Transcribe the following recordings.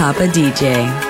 Papa DJ.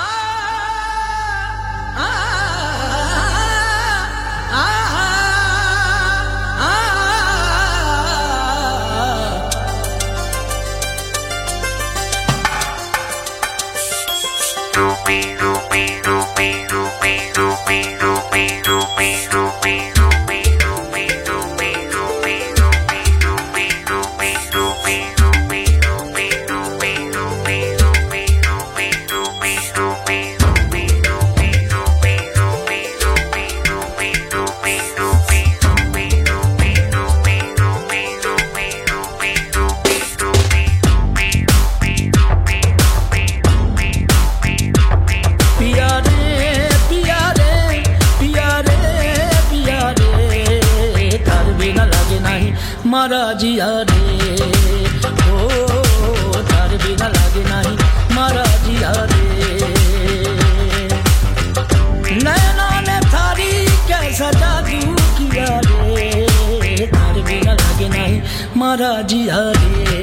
मारा जिया रे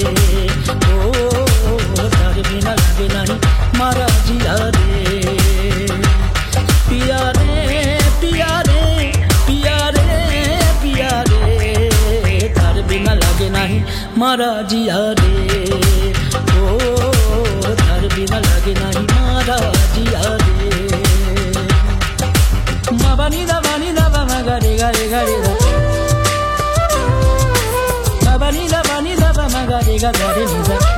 ओ तारे बिना लगे नहीं, मारा जिया रे बिना लगे नहीं, मारा जिया रे nigga getting easy.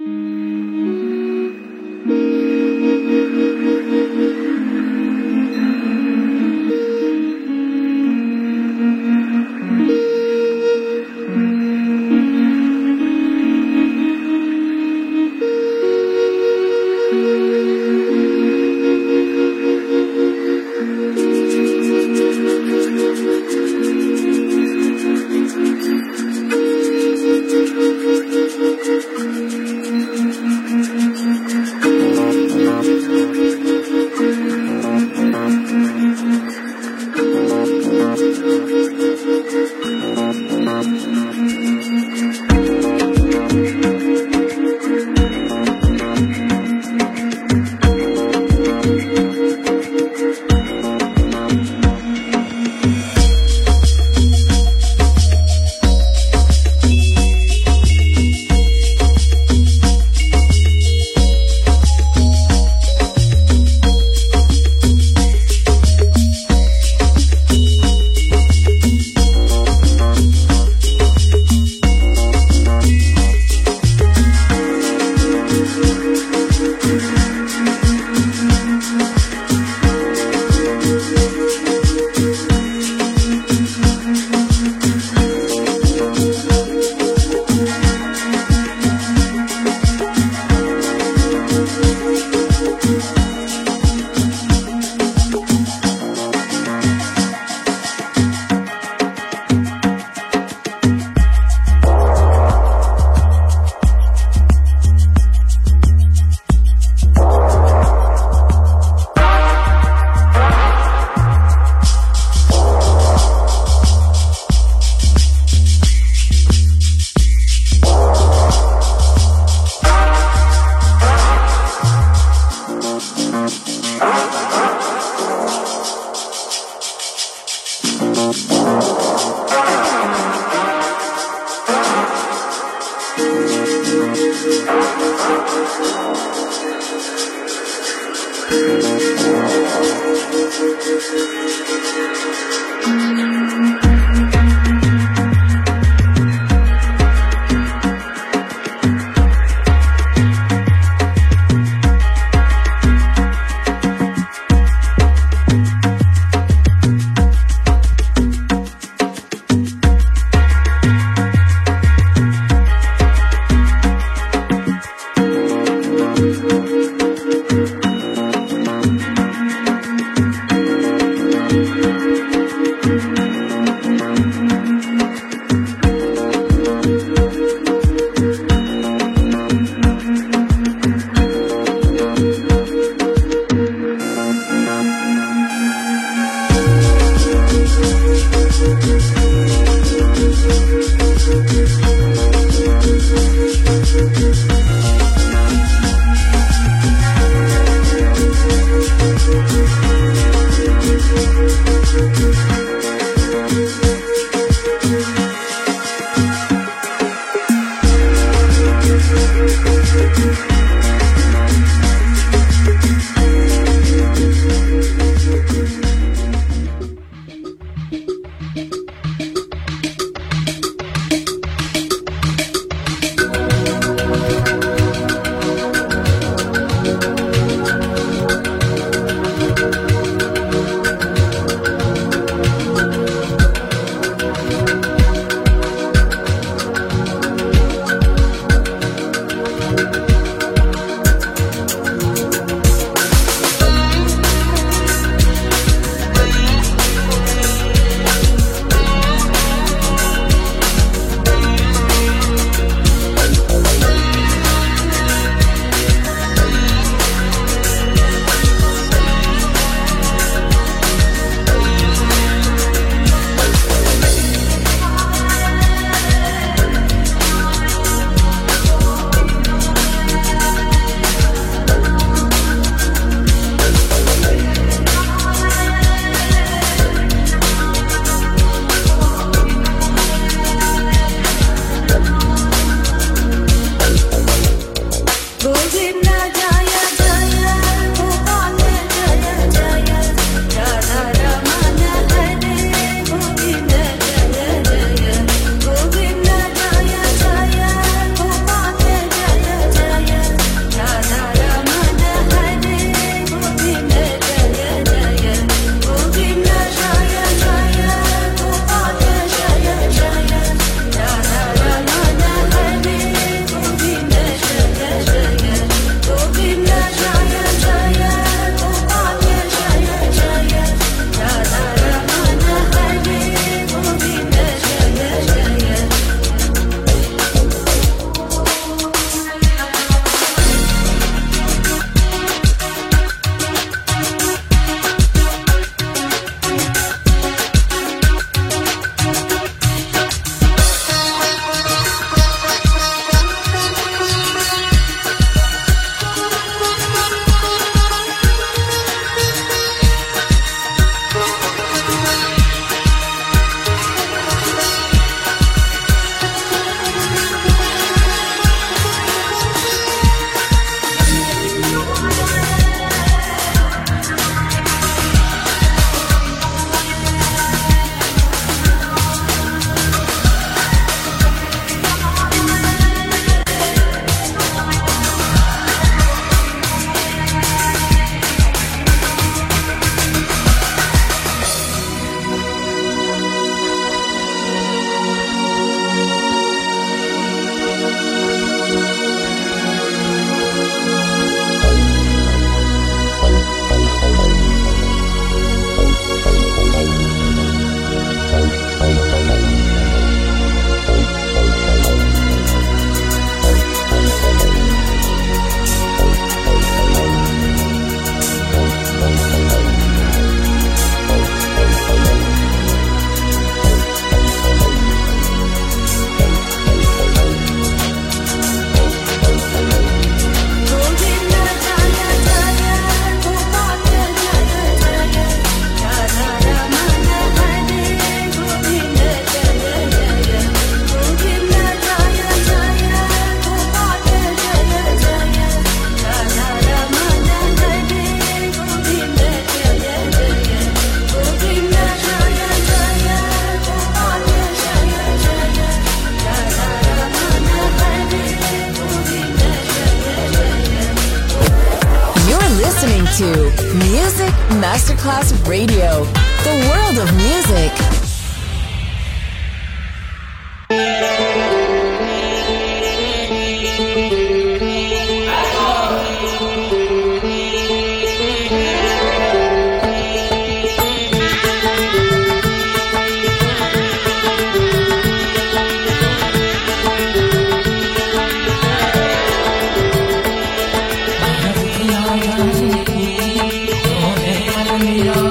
camino.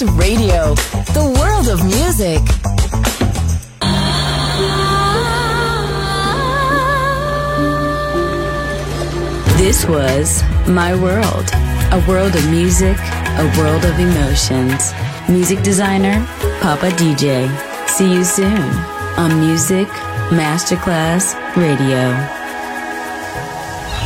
Masterclass Radio, the world of music. This was My World, a world of music, a world of emotions. Music designer, Papa DJ. See you soon on Music Masterclass Radio.